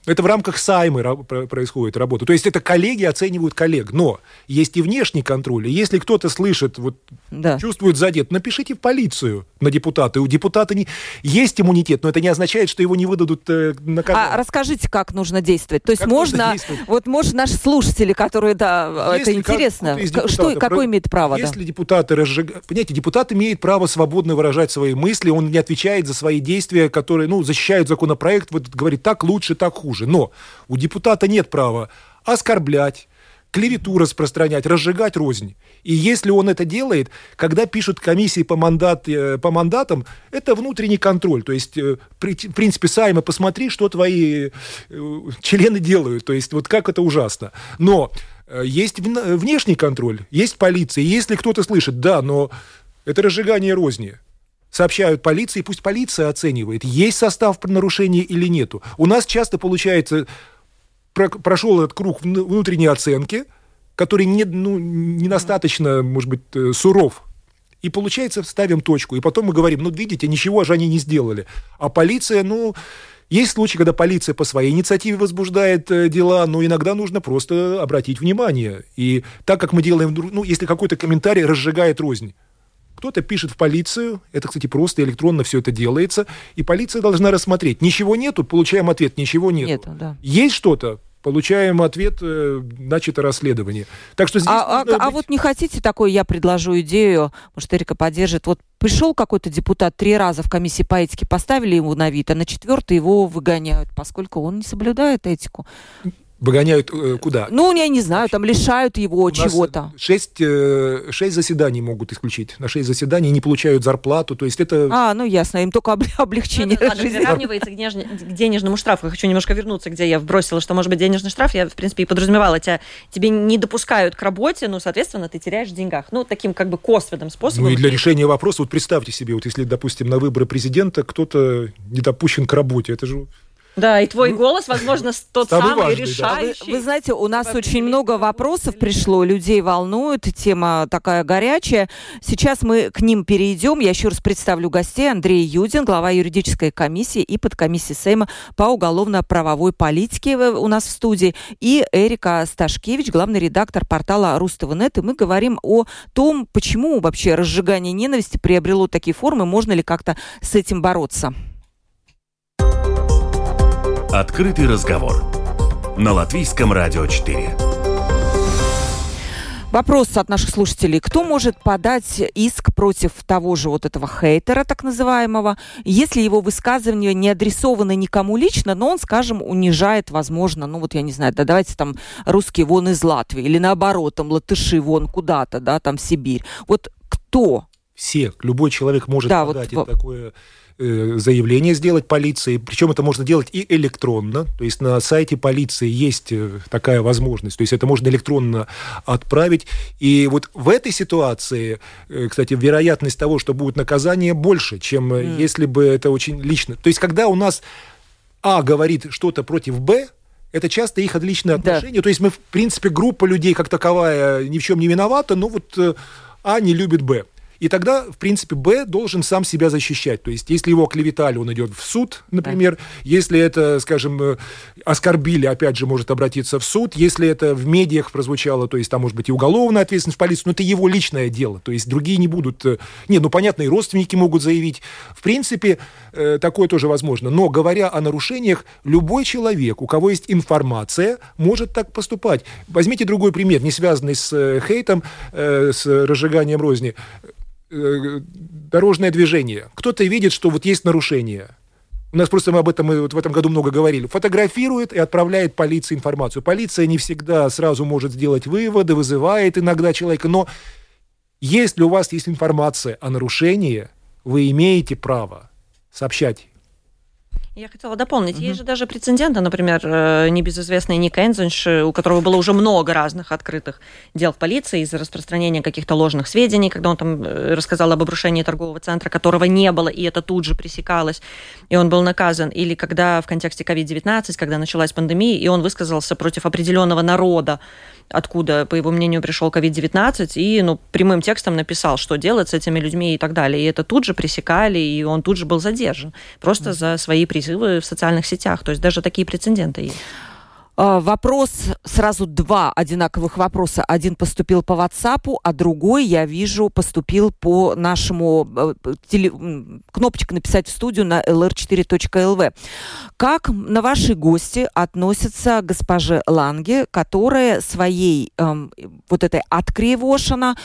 это в рамках Саймы происходит работа. То есть это коллеги оценивают коллег. Но есть и внешний контроль. И если кто-то слышит, вот, да. чувствует задет, напишите в полицию на депутата. И у депутата не... есть иммунитет, но это не означает, что его не выдадут э, наказание. А расскажите, как нужно действовать. То есть как можно... Вот может наши слушатели, которые, да, если это интересно. Депутата, что, какой имеет право? Если да? депутаты разжигают... Понимаете, депутат имеет право свободно выражать свои мысли, он не отвечает за свои действия, которые, ну, защищают законопроект, вот говорит, так лучше, так хуже хуже. Но у депутата нет права оскорблять, клевету распространять, разжигать рознь. И если он это делает, когда пишут комиссии по, мандат, э, по мандатам, это внутренний контроль. То есть, э, в принципе, Сайма, посмотри, что твои э, члены делают. То есть, вот как это ужасно. Но есть внешний контроль, есть полиция. Если кто-то слышит, да, но это разжигание розни сообщают полиции, пусть полиция оценивает, есть состав нарушения или нету. У нас часто получается прошел этот круг внутренней оценки, который не, ну, недостаточно, может быть, э, суров. И получается, ставим точку. И потом мы говорим, ну, видите, ничего же они не сделали. А полиция, ну, есть случаи, когда полиция по своей инициативе возбуждает э, дела, но иногда нужно просто обратить внимание. И так как мы делаем, ну, если какой-то комментарий разжигает рознь, кто-то пишет в полицию, это, кстати, просто электронно все это делается, и полиция должна рассмотреть. Ничего нету, получаем ответ, ничего нету. нету да. Есть что-то, получаем ответ, э, начато расследование. Так что здесь а, а, быть... а вот не хотите такой, я предложу идею, может, Эрика поддержит. Вот пришел какой-то депутат три раза в комиссии по этике, поставили его на вид, а на четвертый его выгоняют, поскольку он не соблюдает этику. Выгоняют э, куда? Ну, я не знаю, там лишают его чего-то. Шесть, э, шесть заседаний могут исключить. На шесть заседаний не получают зарплату. То есть это... А, ну ясно, им только облегчение ну, это, жизни. приравнивается к, неж... к денежному штрафу. Я хочу немножко вернуться, где я вбросила, что может быть денежный штраф. Я, в принципе, и подразумевала, тебя, тебе не допускают к работе, ну, соответственно, ты теряешь в деньгах. Ну, таким как бы косвенным способом. Ну и для решения вопроса, вот представьте себе, вот если, допустим, на выборы президента кто-то не допущен к работе, это же да, и твой ну, голос, возможно, тот самый, самый решающий. Да. Вы, вы знаете, у нас По очень много вопросов пришло, людей волнует, тема такая горячая. Сейчас мы к ним перейдем. Я еще раз представлю гостей. Андрей Юдин, глава юридической комиссии и подкомиссии Сейма по уголовно-правовой политике у нас в студии, и Эрика Сташкевич, главный редактор портала Рустова.нет. И мы говорим о том, почему вообще разжигание ненависти приобрело такие формы, можно ли как-то с этим бороться. Открытый разговор на Латвийском радио 4. Вопрос от наших слушателей. Кто может подать иск против того же вот этого хейтера, так называемого, если его высказывания не адресованы никому лично, но он, скажем, унижает, возможно, ну вот я не знаю, да давайте там русские вон из Латвии, или наоборот, там латыши вон куда-то, да, там Сибирь. Вот кто? Все, любой человек может да, подать вот, такое Э, заявление сделать полиции, причем это можно делать и электронно, то есть на сайте полиции есть э, такая возможность, то есть это можно электронно отправить, и вот в этой ситуации, э, кстати, вероятность того, что будет наказание больше, чем mm. если бы это очень лично. То есть когда у нас А говорит что-то против Б, это часто их отличные отношения. Да. То есть мы, в принципе, группа людей как таковая ни в чем не виновата, но вот А не любит Б. И тогда, в принципе, Б должен сам себя защищать. То есть, если его оклеветали, он идет в суд, например. Да. Если это, скажем, э, оскорбили, опять же, может обратиться в суд. Если это в медиах прозвучало, то есть там может быть и уголовная ответственность в полицию, но это его личное дело. То есть другие не будут... Э, не, ну, понятно, и родственники могут заявить. В принципе, э, такое тоже возможно. Но, говоря о нарушениях, любой человек, у кого есть информация, может так поступать. Возьмите другой пример, не связанный с хейтом, с разжиганием розни дорожное движение. Кто-то видит, что вот есть нарушение. У нас просто мы об этом мы вот в этом году много говорили. Фотографирует и отправляет полиции информацию. Полиция не всегда сразу может сделать выводы, вызывает иногда человека, но если у вас есть информация о нарушении, вы имеете право сообщать я хотела дополнить. Угу. Есть же даже прецеденты, например, э, небезызвестный Ник Энзенш, у которого было уже много разных открытых дел в полиции из-за распространения каких-то ложных сведений, когда он там э, рассказал об обрушении торгового центра, которого не было, и это тут же пресекалось, и он был наказан. Или когда в контексте COVID-19, когда началась пандемия, и он высказался против определенного народа, откуда, по его мнению, пришел COVID-19, и ну, прямым текстом написал, что делать с этими людьми и так далее. И это тут же пресекали, и он тут же был задержан. Просто mm-hmm. за свои призывы в социальных сетях. То есть даже такие прецеденты есть. А, вопрос, сразу два одинаковых вопроса. Один поступил по WhatsApp, а другой, я вижу, поступил по нашему э, теле, кнопочка «Написать в студию» на lr4.lv. Как на ваши гости относится госпожа Ланге, которая своей эм, вот этой откривошина,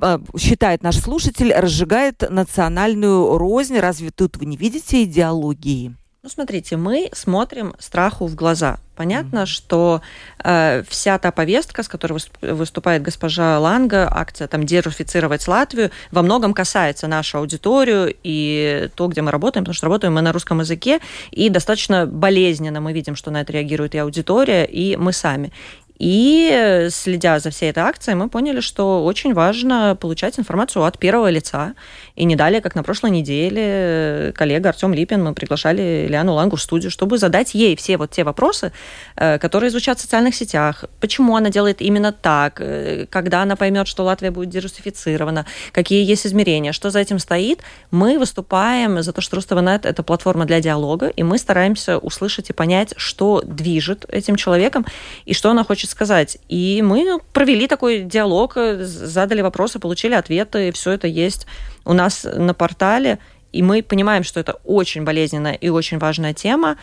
э, считает наш слушатель, разжигает национальную рознь? Разве тут вы не видите идеологии? Ну, смотрите, мы смотрим страху в глаза. Понятно, mm-hmm. что э, вся та повестка, с которой выступает госпожа Ланга, акция там деруфицировать Латвию, во многом касается нашу аудиторию и то, где мы работаем, потому что работаем мы на русском языке, и достаточно болезненно мы видим, что на это реагирует и аудитория, и мы сами. И следя за всей этой акцией, мы поняли, что очень важно получать информацию от первого лица. И не далее, как на прошлой неделе, коллега Артем Липин, мы приглашали Лиану Лангу в студию, чтобы задать ей все вот те вопросы, э, которые звучат в социальных сетях. Почему она делает именно так? Э, когда она поймет, что Латвия будет дерусифицирована? Какие есть измерения? Что за этим стоит? Мы выступаем за то, что Руставанет – это платформа для диалога, и мы стараемся услышать и понять, что движет этим человеком и что она хочет сказать. И мы провели такой диалог, э, задали вопросы, получили ответы, и все это есть у нас на портале, и мы понимаем, что это очень болезненная и очень важная тема,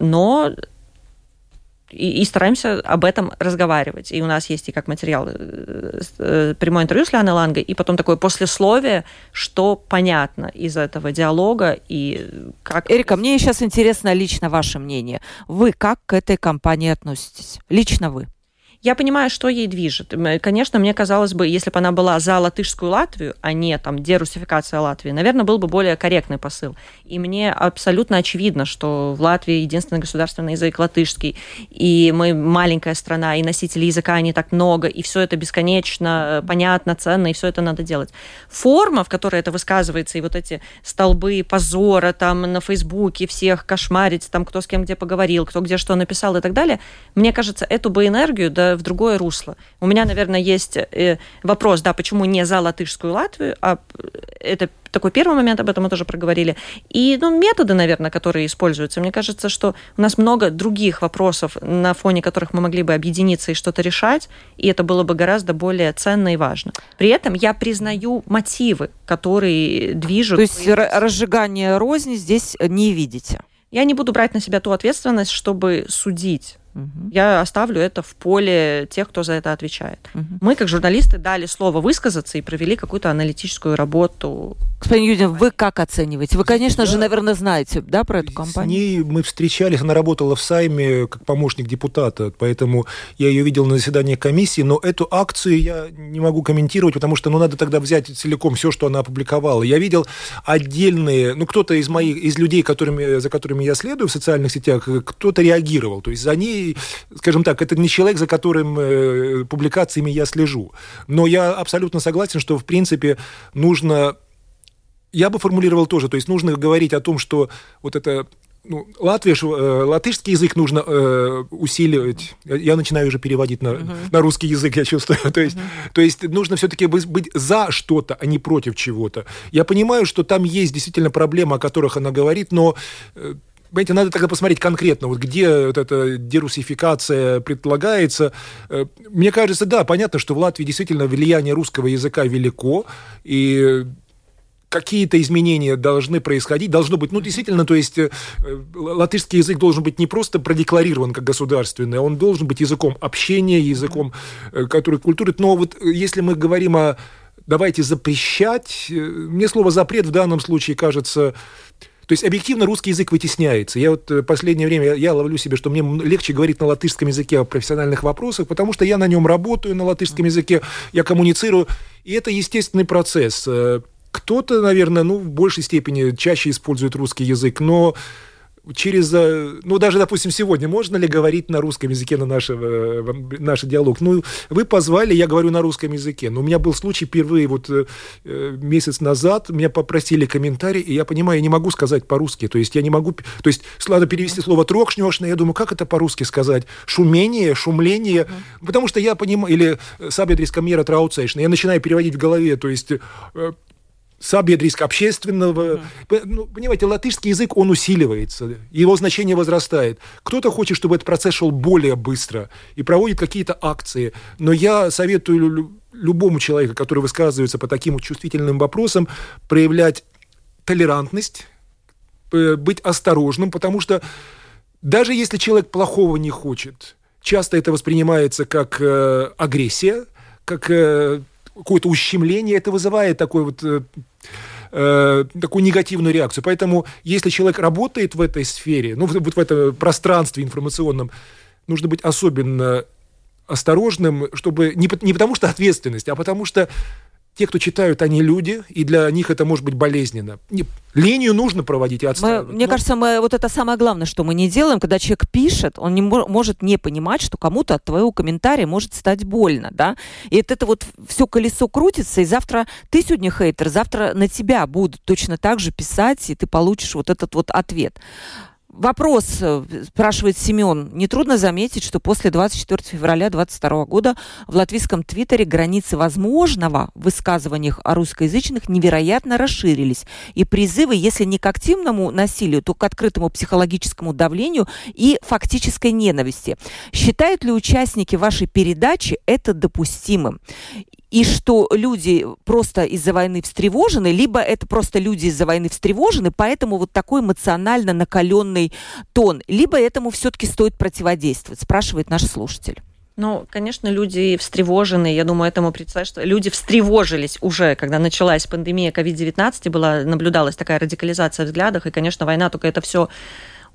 но и, и стараемся об этом разговаривать. И у нас есть и как материал э, э, прямое интервью с Лианой Лангой, и потом такое послесловие, что понятно из этого диалога и как... Эрика, мне сейчас интересно лично ваше мнение. Вы как к этой компании относитесь? Лично вы? Я понимаю, что ей движет. Конечно, мне казалось бы, если бы она была за латышскую Латвию, а не там дерусификация Латвии, наверное, был бы более корректный посыл. И мне абсолютно очевидно, что в Латвии единственный государственный язык латышский, и мы маленькая страна, и носителей языка не так много, и все это бесконечно понятно, ценно, и все это надо делать. Форма, в которой это высказывается, и вот эти столбы позора там на Фейсбуке всех кошмарить, там кто с кем где поговорил, кто где что написал и так далее, мне кажется, эту бы энергию, да, в другое русло. У меня, наверное, есть э, вопрос, да, почему не за латышскую Латвию, а это такой первый момент, об этом мы тоже проговорили. И ну, методы, наверное, которые используются. Мне кажется, что у нас много других вопросов, на фоне которых мы могли бы объединиться и что-то решать, и это было бы гораздо более ценно и важно. При этом я признаю мотивы, которые движут... То есть разжигание розни здесь не видите? Я не буду брать на себя ту ответственность, чтобы судить Угу. Я оставлю это в поле тех, кто за это отвечает. Угу. Мы, как журналисты, дали слово высказаться и провели какую-то аналитическую работу. Господин Юдин, вы как оцениваете? Вы, конечно да. же, наверное, знаете да, про эту компанию. С ней мы встречались, она работала в Сайме как помощник депутата, поэтому я ее видел на заседании комиссии, но эту акцию я не могу комментировать, потому что ну, надо тогда взять целиком все, что она опубликовала. Я видел отдельные, ну, кто-то из моих, из людей, которыми, за которыми я следую в социальных сетях, кто-то реагировал. То есть за ней скажем так, это не человек, за которым э, публикациями я слежу. Но я абсолютно согласен, что, в принципе, нужно... Я бы формулировал тоже, то есть нужно говорить о том, что вот это ну, Латвия, э, латышский язык нужно э, усиливать. Я начинаю уже переводить на, uh-huh. на русский язык, я чувствую. то, есть, uh-huh. то есть нужно все-таки быть за что-то, а не против чего-то. Я понимаю, что там есть действительно проблемы, о которых она говорит, но э, Понимаете, надо тогда посмотреть конкретно, вот где вот эта дерусификация предполагается. Э, мне кажется, да, понятно, что в Латвии действительно влияние русского языка велико, и какие-то изменения должны происходить, должно быть, ну, действительно, то есть э, латышский язык должен быть не просто продекларирован как государственный, он должен быть языком общения, языком, э, который культуры. Но вот если мы говорим о давайте запрещать, мне слово запрет в данном случае кажется то есть объективно русский язык вытесняется. Я вот э, последнее время, я, я ловлю себе, что мне легче говорить на латышском языке о профессиональных вопросах, потому что я на нем работаю, на латышском языке, я коммуницирую, и это естественный процесс. Э, кто-то, наверное, ну, в большей степени чаще использует русский язык, но через, э, ну, даже, допустим, сегодня можно ли говорить на русском языке на наш, э, наш диалог? Ну, вы позвали, я говорю на русском языке. Но у меня был случай впервые вот э, месяц назад, меня попросили комментарий, и я понимаю, я не могу сказать по-русски. То есть я не могу... То есть надо перевести слово трокшнешно, я думаю, как это по-русски сказать? Шумение, шумление. Потому что я понимаю... Или сабедрис мера трауцейшна. Я начинаю переводить в голове, то есть сабедриск общественного. Mm-hmm. Ну, понимаете, латышский язык, он усиливается, его значение возрастает. Кто-то хочет, чтобы этот процесс шел более быстро и проводит какие-то акции. Но я советую любому человеку, который высказывается по таким чувствительным вопросам, проявлять толерантность, быть осторожным, потому что даже если человек плохого не хочет, часто это воспринимается как э, агрессия, как э, какое-то ущемление, это вызывает такой вот э, э, такую негативную реакцию. Поэтому, если человек работает в этой сфере, ну, вот в этом пространстве информационном, нужно быть особенно осторожным, чтобы не, не потому что ответственность, а потому что те, кто читают, они люди, и для них это может быть болезненно. Не, линию нужно проводить и отстаивать. Мы, мне но... кажется, мы, вот это самое главное, что мы не делаем, когда человек пишет, он не может не понимать, что кому-то от твоего комментария может стать больно, да, и это, это вот все колесо крутится, и завтра ты сегодня хейтер, завтра на тебя будут точно так же писать, и ты получишь вот этот вот ответ. Вопрос, э, спрашивает Семен. Нетрудно заметить, что после 24 февраля 2022 года в латвийском твиттере границы возможного в высказываниях о русскоязычных невероятно расширились. И призывы, если не к активному насилию, то к открытому психологическому давлению и фактической ненависти. Считают ли участники вашей передачи это допустимым? И что люди просто из-за войны встревожены, либо это просто люди из-за войны встревожены, поэтому вот такой эмоционально накаленный тон, либо этому все-таки стоит противодействовать, спрашивает наш слушатель. Ну, конечно, люди встревожены. Я думаю, этому представить, что люди встревожились уже, когда началась пандемия COVID-19, и была, наблюдалась такая радикализация в взглядах, и, конечно, война только это все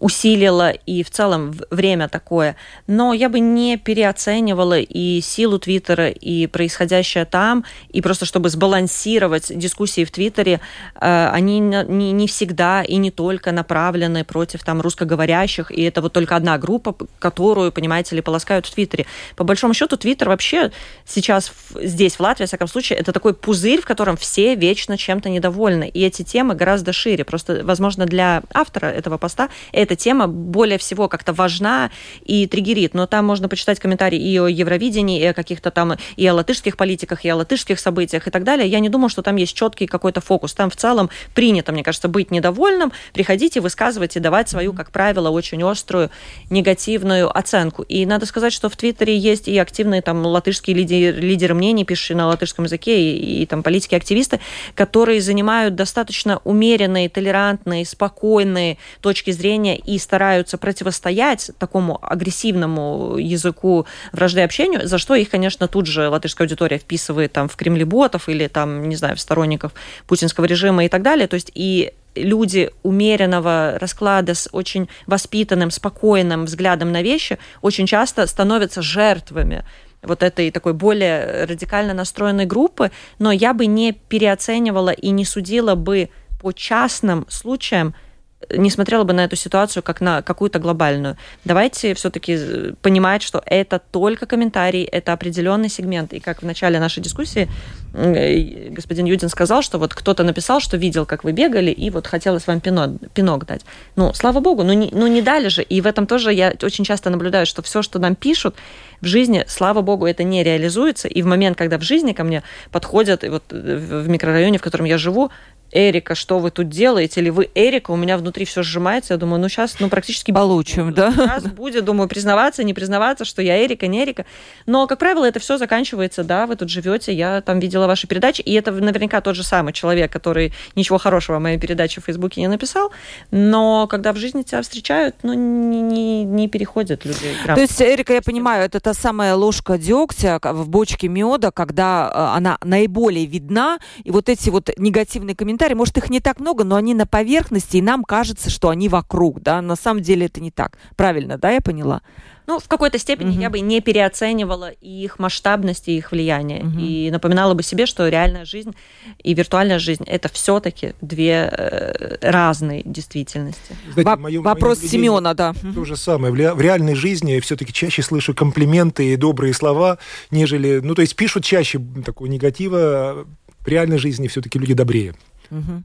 усилило и в целом время такое. Но я бы не переоценивала и силу Твиттера, и происходящее там, и просто чтобы сбалансировать дискуссии в Твиттере, э, они не, всегда и не только направлены против там русскоговорящих, и это вот только одна группа, которую, понимаете ли, полоскают в Твиттере. По большому счету, Твиттер вообще сейчас здесь, в Латвии, в всяком случае, это такой пузырь, в котором все вечно чем-то недовольны. И эти темы гораздо шире. Просто, возможно, для автора этого поста эта тема более всего как-то важна и триггерит. Но там можно почитать комментарии и о Евровидении, и о каких-то там, и о латышских политиках, и о латышских событиях и так далее. Я не думаю, что там есть четкий какой-то фокус. Там в целом принято, мне кажется, быть недовольным, приходить и высказывать, и давать свою, как правило, очень острую негативную оценку. И надо сказать, что в Твиттере есть и активные там латышские лидеры, лидеры мнений, пишущие на латышском языке, и, и там политики-активисты, которые занимают достаточно умеренные, толерантные, спокойные точки зрения и стараются противостоять такому агрессивному языку вражды общению, за что их, конечно, тут же латышская аудитория вписывает там в кремлеботов или там, не знаю, в сторонников путинского режима и так далее. То есть и люди умеренного расклада с очень воспитанным, спокойным взглядом на вещи очень часто становятся жертвами вот этой такой более радикально настроенной группы, но я бы не переоценивала и не судила бы по частным случаям не смотрела бы на эту ситуацию как на какую-то глобальную. Давайте все-таки э, понимать, что это только комментарий, это определенный сегмент. И как в начале нашей дискуссии э, господин Юдин сказал, что вот кто-то написал, что видел, как вы бегали, и вот хотелось вам пинок, пинок дать. Ну, слава богу, ну не, ну не дали же. И в этом тоже я очень часто наблюдаю, что все, что нам пишут, в жизни, слава богу, это не реализуется. И в момент, когда в жизни ко мне подходят, и вот э, в микрорайоне, в котором я живу, Эрика, что вы тут делаете? Или вы Эрика? У меня внутри все сжимается. Я думаю, ну сейчас, ну практически... Получим, да? Сейчас будет, думаю, признаваться, не признаваться, что я Эрика, не Эрика. Но, как правило, это все заканчивается, да, вы тут живете, я там видела ваши передачи, и это наверняка тот же самый человек, который ничего хорошего о моей передаче в Фейсбуке не написал, но когда в жизни тебя встречают, ну, не, не, не переходят люди. То есть, Эрика, я понимаю, это та самая ложка дегтя в бочке меда, когда э, она наиболее видна, и вот эти вот негативные комментарии комментарии, может, их не так много, но они на поверхности, и нам кажется, что они вокруг, да, на самом деле это не так. Правильно, да, я поняла? Ну, в какой-то степени угу. я бы не переоценивала их масштабность и их влияние. Угу. И напоминала бы себе, что реальная жизнь и виртуальная жизнь это все-таки две э, разные действительности. Знаете, Во- мое, вопрос мое Семена, да. То же самое. В, реальной жизни я все-таки чаще слышу комплименты и добрые слова, нежели. Ну, то есть пишут чаще такого негатива. В реальной жизни все-таки люди добрее. Угу.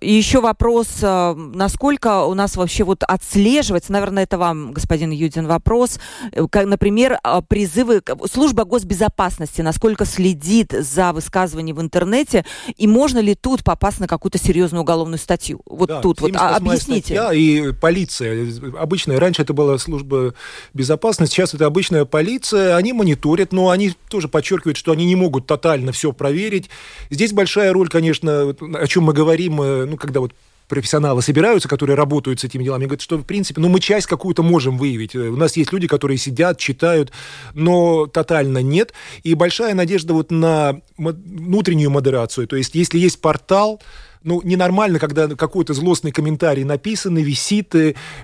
И еще вопрос, а, насколько у нас вообще вот отслеживается, наверное, это вам, господин Юдин, вопрос, э, как, например, а, призывы, служба госбезопасности, насколько следит за высказыванием в интернете, и можно ли тут попасть на какую-то серьезную уголовную статью? Вот да, тут вот, объясните. Статья и полиция. Обычная, раньше это была служба безопасности, сейчас это обычная полиция, они мониторят, но они тоже подчеркивают, что они не могут тотально все проверить. Здесь большая роль, конечно, о чем мы говорим, э, ну, когда вот профессионалы собираются, которые работают с этими делами, говорят, что, в принципе, ну, мы часть какую-то можем выявить. У нас есть люди, которые сидят, читают, но тотально нет. И большая надежда вот на внутреннюю модерацию. То есть, если есть портал, ну, ненормально, когда какой-то злостный комментарий написан, висит.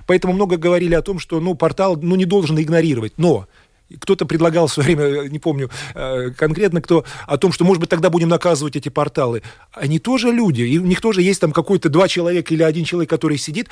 Поэтому много говорили о том, что, ну, портал, ну, не должен игнорировать. Но кто-то предлагал в свое время, не помню э, конкретно кто, о том, что, может быть, тогда будем наказывать эти порталы. Они тоже люди, и у них тоже есть там какой-то два человека или один человек, который сидит,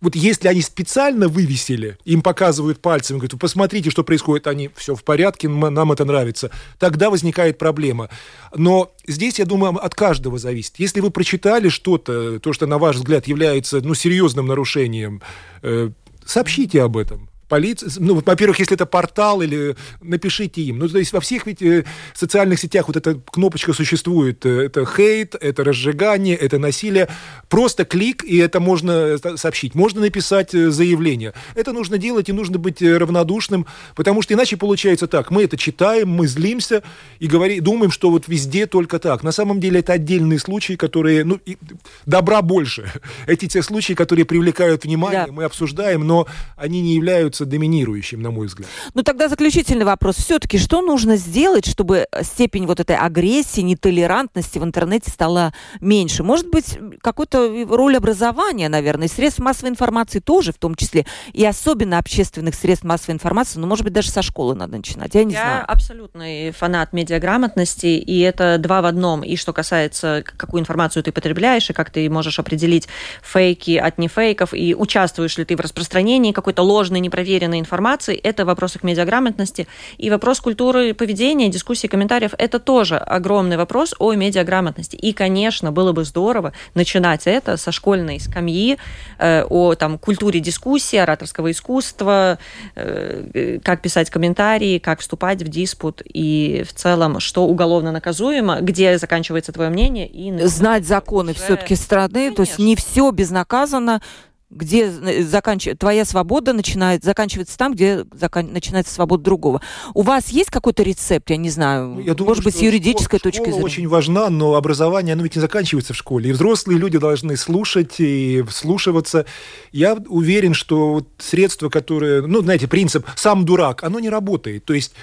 вот если они специально вывесили, им показывают пальцем, говорят, посмотрите, что происходит, они, все в порядке, нам это нравится, тогда возникает проблема. Но здесь, я думаю, от каждого зависит. Если вы прочитали что-то, то, что, на ваш взгляд, является ну, серьезным нарушением, э, сообщите об этом полиция, ну, во-первых, если это портал, или напишите им. Ну, то есть во всех ведь э, социальных сетях вот эта кнопочка существует. Э, это хейт, это разжигание, это насилие. Просто клик, и это можно э, сообщить. Можно написать заявление. Это нужно делать, и нужно быть равнодушным, потому что иначе получается так. Мы это читаем, мы злимся и говорим, думаем, что вот везде только так. На самом деле это отдельные случаи, которые, ну, добра больше. Эти те случаи, которые привлекают внимание, да. мы обсуждаем, но они не являются является доминирующим, на мой взгляд. Ну тогда заключительный вопрос. Все-таки что нужно сделать, чтобы степень вот этой агрессии, нетолерантности в интернете стала меньше? Может быть, какую-то роль образования, наверное, средств массовой информации тоже в том числе, и особенно общественных средств массовой информации, ну, может быть, даже со школы надо начинать, я не я знаю. Я абсолютный фанат медиаграмотности, и это два в одном. И что касается, какую информацию ты потребляешь, и как ты можешь определить фейки от нефейков, и участвуешь ли ты в распространении какой-то ложной, непроверенной проверенной информации. Это вопросы к медиаграмотности. И вопрос культуры поведения, дискуссии, комментариев – это тоже огромный вопрос о медиаграмотности. И, конечно, было бы здорово начинать это со школьной скамьи, э, о там, культуре дискуссии, ораторского искусства, э, как писать комментарии, как вступать в диспут и в целом, что уголовно наказуемо, где заканчивается твое мнение. И Знать законы уже... все-таки страны, Конечно. то есть не все безнаказанно, где э, заканч... твоя свобода начинает, заканчивается там, где закан... начинается свобода другого. У вас есть какой-то рецепт, я не знаю, ну, я думаю, может быть, с юридической школа, точки зрения? очень важна, но образование, оно ведь не заканчивается в школе. И взрослые люди должны слушать и вслушиваться. Я уверен, что вот средства, которые, ну, знаете, принцип «сам дурак», оно не работает. То есть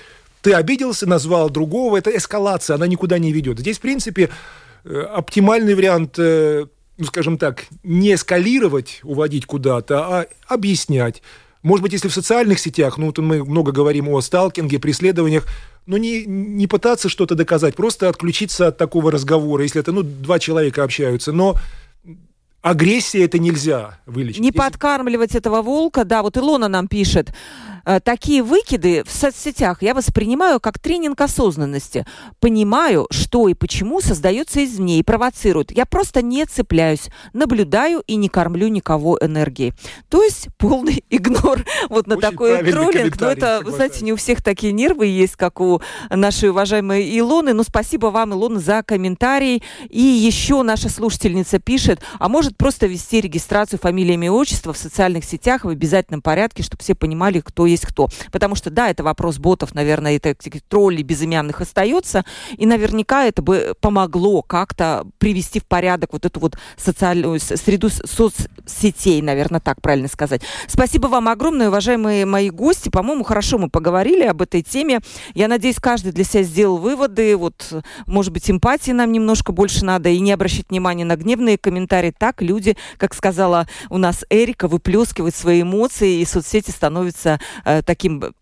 ты обиделся, назвал другого, это эскалация, она никуда не ведет. Здесь, в принципе, э, оптимальный вариант э, ну, скажем так, не эскалировать, уводить куда-то, а объяснять. Может быть, если в социальных сетях, ну, вот мы много говорим о сталкинге, преследованиях, но не, не пытаться что-то доказать, просто отключиться от такого разговора, если это, ну, два человека общаются, но агрессия это нельзя вылечить. Не если... подкармливать этого волка, да, вот Илона нам пишет, Э, такие выкиды в соцсетях я воспринимаю как тренинг осознанности. Понимаю, что и почему создается извне и провоцирует. Я просто не цепляюсь, наблюдаю и не кормлю никого энергией. То есть полный игнор вот на Очень такой троллинг. Но это, вы знаете, не у всех такие нервы есть, как у нашей уважаемой Илоны. Но спасибо вам, Илона, за комментарий. И еще наша слушательница пишет, а может просто вести регистрацию фамилиями и отчества в социальных сетях в обязательном порядке, чтобы все понимали, кто есть кто. Потому что, да, это вопрос ботов, наверное, это троллей безымянных остается, и наверняка это бы помогло как-то привести в порядок вот эту вот социальную среду соцсетей, наверное, так правильно сказать. Спасибо вам огромное, уважаемые мои гости. По-моему, хорошо мы поговорили об этой теме. Я надеюсь, каждый для себя сделал выводы. Вот, может быть, эмпатии нам немножко больше надо и не обращать внимания на гневные комментарии. Так люди, как сказала у нас Эрика, выплескивают свои эмоции, и соцсети становятся Э, таким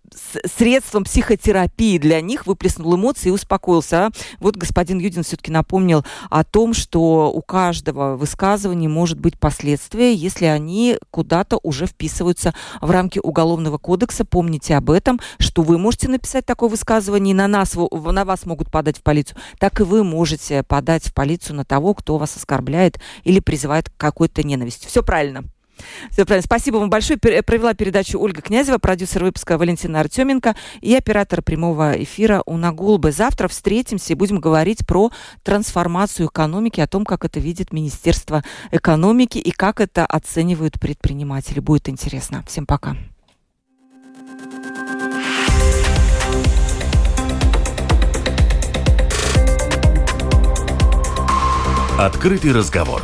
средством психотерапии для них, выплеснул эмоции и успокоился. А вот господин Юдин все-таки напомнил о том, что у каждого высказывания может быть последствия, если они куда-то уже вписываются в рамки Уголовного кодекса. Помните об этом, что вы можете написать такое высказывание, и на, нас, на вас могут подать в полицию, так и вы можете подать в полицию на того, кто вас оскорбляет или призывает к какой-то ненависти. Все правильно. Все правильно. Спасибо вам большое. Провела передачу Ольга Князева, продюсер выпуска Валентина Артеменко и оператор прямого эфира Уна Гулбы. Завтра встретимся и будем говорить про трансформацию экономики, о том, как это видит Министерство экономики и как это оценивают предприниматели. Будет интересно. Всем пока. Открытый разговор